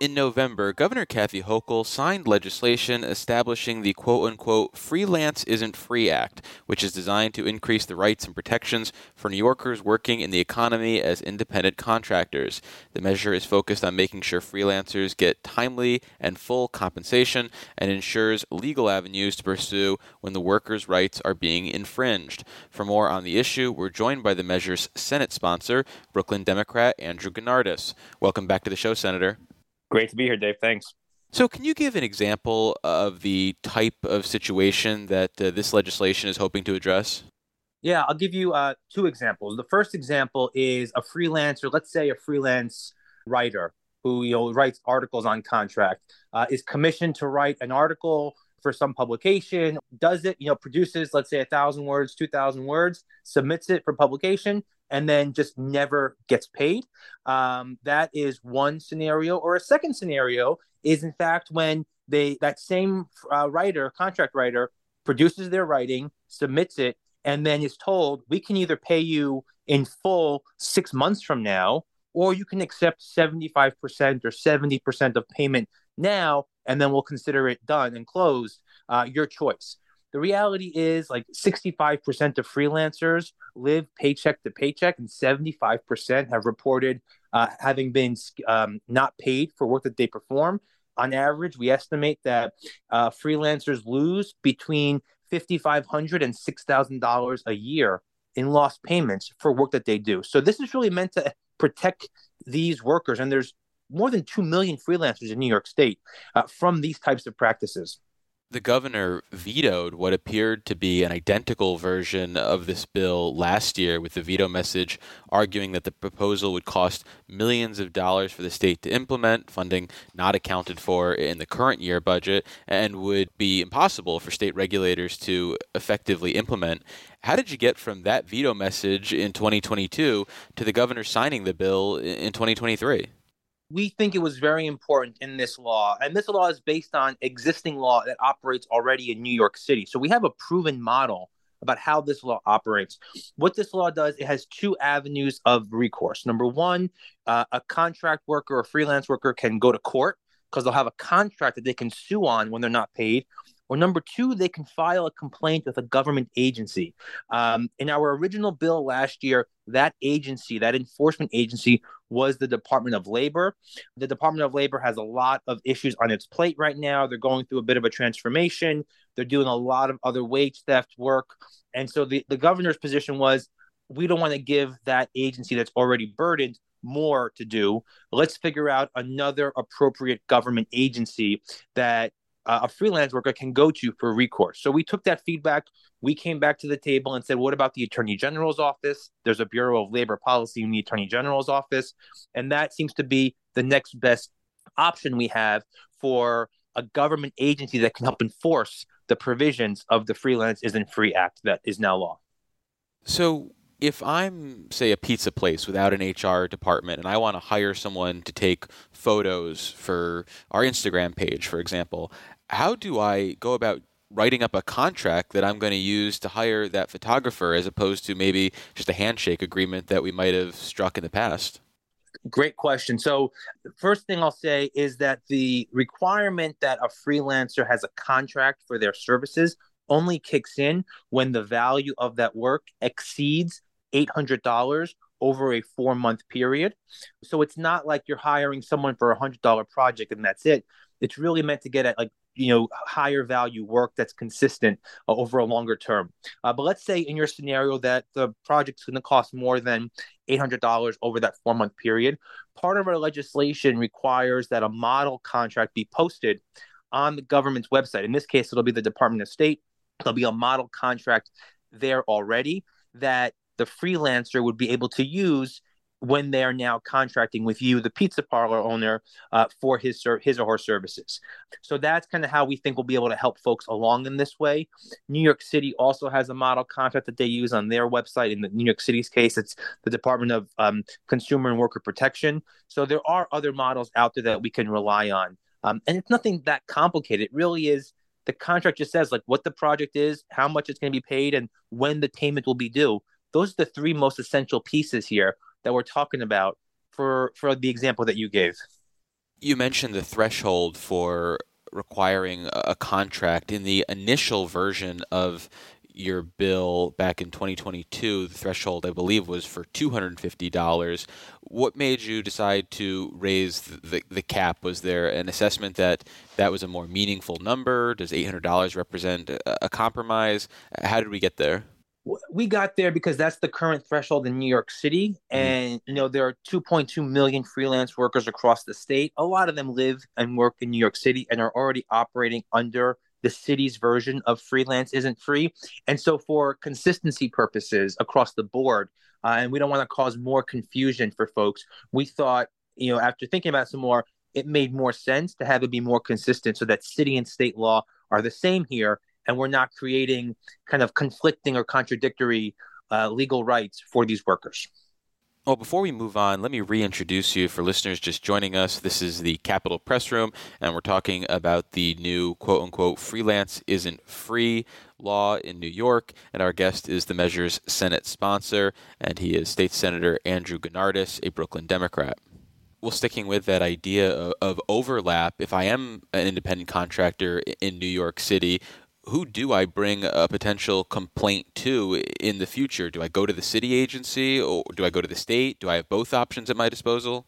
In November, Governor Kathy Hochul signed legislation establishing the quote unquote Freelance Isn't Free Act, which is designed to increase the rights and protections for New Yorkers working in the economy as independent contractors. The measure is focused on making sure freelancers get timely and full compensation and ensures legal avenues to pursue when the workers' rights are being infringed. For more on the issue, we're joined by the measure's Senate sponsor, Brooklyn Democrat Andrew Gounardes. Welcome back to the show, Senator. Great to be here, Dave. Thanks. So, can you give an example of the type of situation that uh, this legislation is hoping to address? Yeah, I'll give you uh, two examples. The first example is a freelancer, let's say a freelance writer who you know writes articles on contract, uh, is commissioned to write an article for some publication, does it, you know, produces, let's say, a thousand words, two thousand words, submits it for publication, and then just never gets paid. Um, that is one scenario. Or a second scenario is, in fact, when they that same uh, writer, contract writer, produces their writing, submits it, and then is told, "We can either pay you in full six months from now, or you can accept seventy-five percent or seventy percent of payment now, and then we'll consider it done and closed. Uh, your choice." The reality is like 65% of freelancers live paycheck to paycheck, and 75% have reported uh, having been um, not paid for work that they perform. On average, we estimate that uh, freelancers lose between $5,500 and $6,000 a year in lost payments for work that they do. So this is really meant to protect these workers. And there's more than 2 million freelancers in New York State uh, from these types of practices the governor vetoed what appeared to be an identical version of this bill last year, with the veto message arguing that the proposal would cost millions of dollars for the state to implement, funding not accounted for in the current year budget, and would be impossible for state regulators to effectively implement. How did you get from that veto message in 2022 to the governor signing the bill in 2023? We think it was very important in this law, and this law is based on existing law that operates already in New York City. So we have a proven model about how this law operates. What this law does, it has two avenues of recourse. Number one, uh, a contract worker or freelance worker can go to court because they'll have a contract that they can sue on when they're not paid. Or number two, they can file a complaint with a government agency. Um, in our original bill last year, that agency, that enforcement agency, was the Department of Labor. The Department of Labor has a lot of issues on its plate right now. They're going through a bit of a transformation. They're doing a lot of other wage theft work. And so the, the governor's position was we don't want to give that agency that's already burdened more to do. Let's figure out another appropriate government agency that a freelance worker can go to for recourse. So we took that feedback. We came back to the table and said, what about the Attorney General's office? There's a Bureau of Labor Policy in the Attorney General's office. And that seems to be the next best option we have for a government agency that can help enforce the provisions of the Freelance Isn't Free Act that is now law. So, if I'm, say, a pizza place without an HR department and I want to hire someone to take photos for our Instagram page, for example, how do I go about writing up a contract that I'm going to use to hire that photographer as opposed to maybe just a handshake agreement that we might have struck in the past? Great question. So, first thing I'll say is that the requirement that a freelancer has a contract for their services only kicks in when the value of that work exceeds $800 over a four month period. So it's not like you're hiring someone for a hundred dollar project and that's it. It's really meant to get at like you know higher value work that's consistent uh, over a longer term. Uh, but let's say in your scenario that the project's going to cost more than eight hundred dollars over that four month period. Part of our legislation requires that a model contract be posted on the government's website. In this case, it'll be the Department of State. There'll be a model contract there already that the freelancer would be able to use when they are now contracting with you, the pizza parlor owner, uh, for his his or her services. So that's kind of how we think we'll be able to help folks along in this way. New York City also has a model contract that they use on their website. In the New York City's case, it's the Department of um, Consumer and Worker Protection. So there are other models out there that we can rely on, um, and it's nothing that complicated. It really is. The contract just says like what the project is, how much it's going to be paid, and when the payment will be due those are the three most essential pieces here that we're talking about for for the example that you gave. You mentioned the threshold for requiring a contract in the initial version of your bill back in 2022, the threshold, I believe, was for $250. What made you decide to raise the, the cap? Was there an assessment that that was a more meaningful number? Does $800 represent a, a compromise? How did we get there? We got there because that's the current threshold in New York City, mm-hmm. and you know there are 2.2 million freelance workers across the state. A lot of them live and work in New York City and are already operating under the city's version of freelance isn't free. And so, for consistency purposes across the board, uh, and we don't want to cause more confusion for folks, we thought, you know, after thinking about some more, it made more sense to have it be more consistent so that city and state law are the same here. And we're not creating kind of conflicting or contradictory uh, legal rights for these workers. Well, before we move on, let me reintroduce you for listeners just joining us. This is the Capitol Press Room, and we're talking about the new quote unquote freelance isn't free law in New York. And our guest is the measure's Senate sponsor, and he is State Senator Andrew Gounardes, a Brooklyn Democrat. Well, sticking with that idea of overlap, if I am an independent contractor in New York City, who do I bring a potential complaint to in the future? Do I go to the city agency or do I go to the state? Do I have both options at my disposal?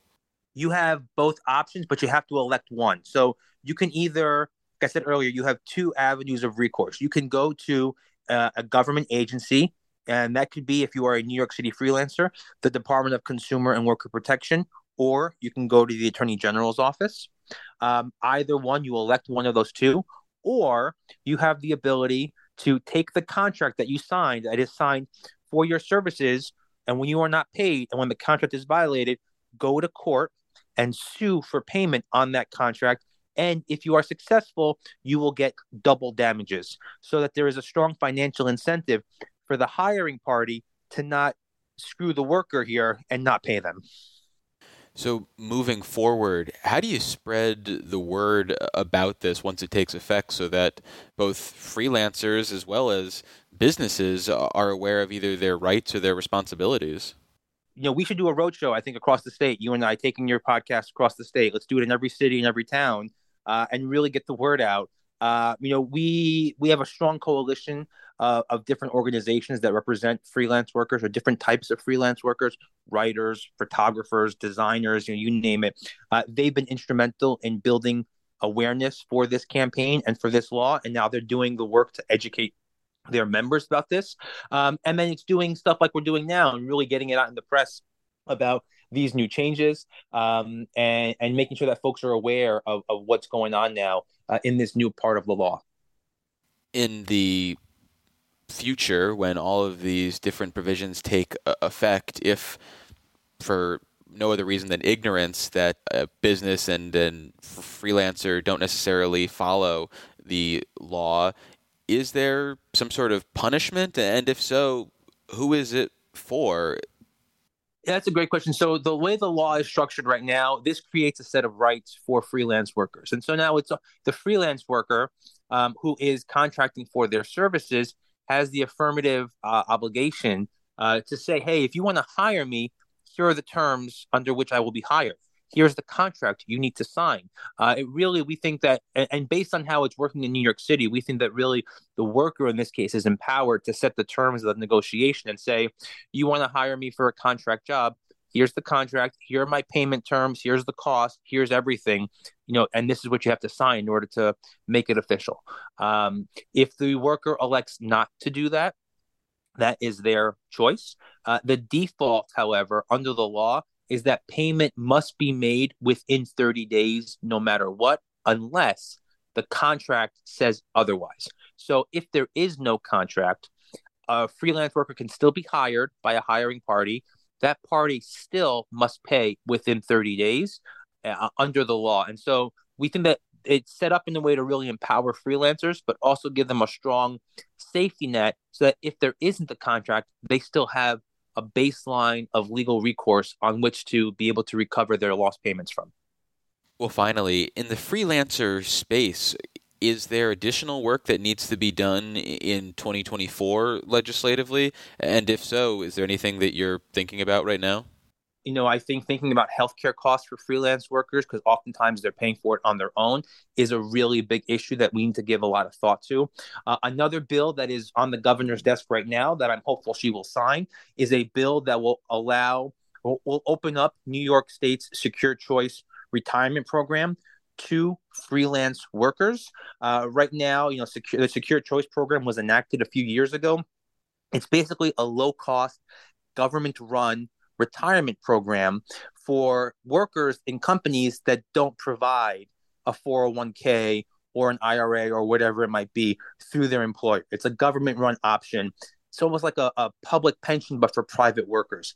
You have both options, but you have to elect one. So you can either, like I said earlier, you have two avenues of recourse. You can go to uh, a government agency, and that could be if you are a New York City freelancer, the Department of Consumer and Worker Protection, or you can go to the Attorney General's office. Um, either one, you elect one of those two, or you have the ability to take the contract that you signed that is signed for your services and when you are not paid and when the contract is violated go to court and sue for payment on that contract. And if you are successful you will get double damages so that there is a strong financial incentive for the hiring party to not screw the worker here and not pay them so, moving forward, how do you spread the word about this once it takes effect so that both freelancers as well as businesses are aware of either their rights or their responsibilities? You know, we should do a roadshow, I think, across the state. You and I taking your podcast across the state. Let's do it in every city and every town uh, and really get the word out. Uh, you know, we we have a strong coalition uh, of different organizations that represent freelance workers or different types of freelance workers, writers, photographers, designers, you know, you name it. Uh, they've been instrumental in building awareness for this campaign and for this law, and now they're doing the work to educate their members about this. Um, and then it's doing stuff like we're doing now and really getting it out in the press about these new changes um, and, and making sure that folks are aware of, of what's going on now uh, in this new part of the law. In the future when all of these different provisions take effect if for no other reason than ignorance that a business and a freelancer don't necessarily follow the law is there some sort of punishment and if so who is it for that's a great question. So the way the law is structured right now, this creates a set of rights for freelance workers, and so now it's the freelance worker um, who is contracting for their services has the affirmative uh, obligation uh, to say, hey, if you want to hire me, here are the terms under which I will be hired. Here's the contract you need to sign. Uh, it really, we think that, and, based on how it's working in New York City, we think that really the worker in this case is empowered to set the terms of the negotiation and say, you want to hire me for a contract job? Here's the contract. Here are my payment terms. Here's the cost. Here's everything. You know and this is what you have to sign in order to make it official. Um, if the worker elects not to do that that is their choice. Uh, the default however under the law is that payment must be made within 30 days no matter what unless the contract says otherwise so if there is no contract a freelance worker can still be hired by a hiring party that party still must pay within 30 days uh, under the law. And so we think that it's set up in a way to really empower freelancers, but also give them a strong safety net so that if there isn't a contract, they still have a baseline of legal recourse on which to be able to recover their lost payments from. Well, finally, in the freelancer space, is there additional work that needs to be done in 2024 legislatively? And if so, is there anything that you're thinking about right now? You know, I think thinking about healthcare costs for freelance workers, because oftentimes they're paying for it on their own, is a really big issue that we need to give a lot of thought to. Uh, another bill that is on the governor's desk right now that I'm hopeful she will sign is a bill that will allow, will, will open up New York State's secure choice retirement program to freelance workers. Uh, right now, you know, secure, the secure choice program was enacted a few years ago. It's basically a low cost government run retirement program for workers in companies that don't provide a 401k or an IRA or whatever it might be through their employer. It's a government run option. It's almost like a, a public pension, but for private workers.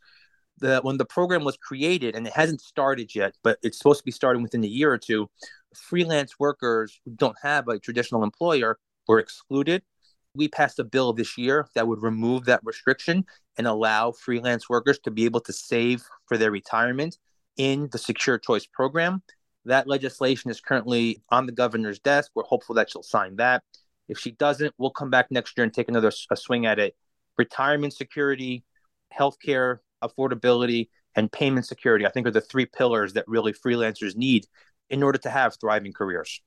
The, when the program was created, and it hasn't started yet, but it's supposed to be starting within a year or two, freelance workers who don't have a traditional employer were excluded we passed a bill this year that would remove that restriction and allow freelance workers to be able to save for their retirement in the Secure Choice program. That legislation is currently on the governor's desk. We're hopeful that she'll sign that. If she doesn't, we'll come back next year and take another swing at it. Retirement security, healthcare affordability, and payment security, I think, are the three pillars that really freelancers need in order to have thriving careers.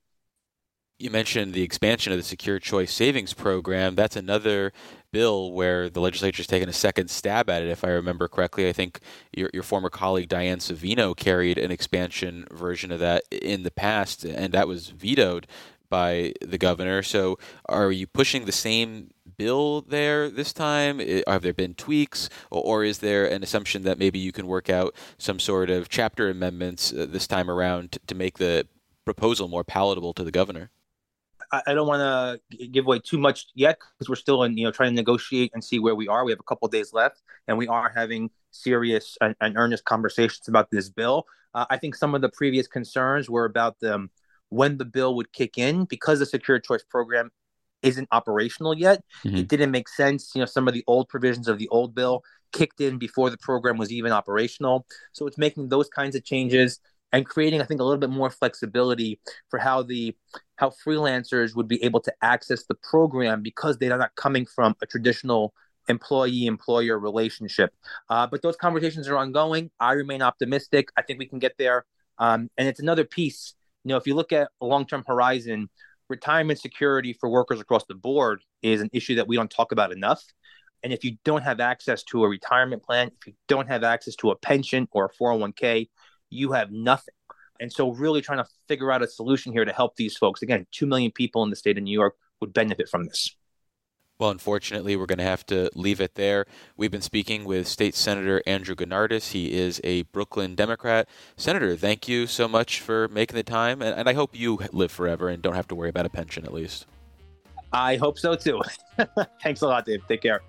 You mentioned the expansion of the Secure Choice Savings Program. That's another bill where the legislature has taken a second stab at it. If I remember correctly, I think your, your former colleague Diane Savino carried an expansion version of that in the past, and that was vetoed by the governor. So, are you pushing the same bill there this time? Have there been tweaks, or, is there an assumption that maybe you can work out some sort of chapter amendments uh, this time around to make the proposal more palatable to the governor? I, don't want to give away too much yet because we're still in, you know, trying to negotiate and see where we are. We have a couple days left, and we are having serious and, and earnest conversations about this bill. Uh, I think some of the previous concerns were about the um, when the bill would kick in because the Secure Choice Program isn't operational yet. Mm-hmm. It didn't make sense. You know, some of the old provisions of the old bill kicked in before the program was even operational. So it's making those kinds of changes and creating, I think, a little bit more flexibility for how the how freelancers would be able to access the program because they are not coming from a traditional employee employer relationship. Uh, but those conversations are ongoing. I remain optimistic. I think we can get there. Um, and it's another piece. You know, if you look at a long term horizon, retirement security for workers across the board is an issue that we don't talk about enough. And if you don't have access to a retirement plan, if you don't have access to a pension or a 401k, you have nothing. And so, really trying to figure out a solution here to help these folks. Again, 2 million people in the state of New York would benefit from this. Well, unfortunately, we're going to have to leave it there. We've been speaking with State Senator Andrew Gounardes. He is a Brooklyn Democrat. Senator, thank you so much for making the time, and, and I hope you live forever and don't have to worry about a pension at least. I hope so too. Thanks a lot, Dave. Take care.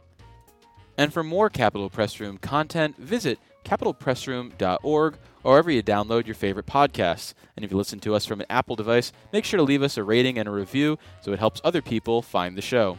And for more Capitol Press Room content, visit capitolpressroom.org or wherever you download your favorite podcasts. And if you listen to us from an Apple device, make sure to leave us a rating and a review so it helps other people find the show.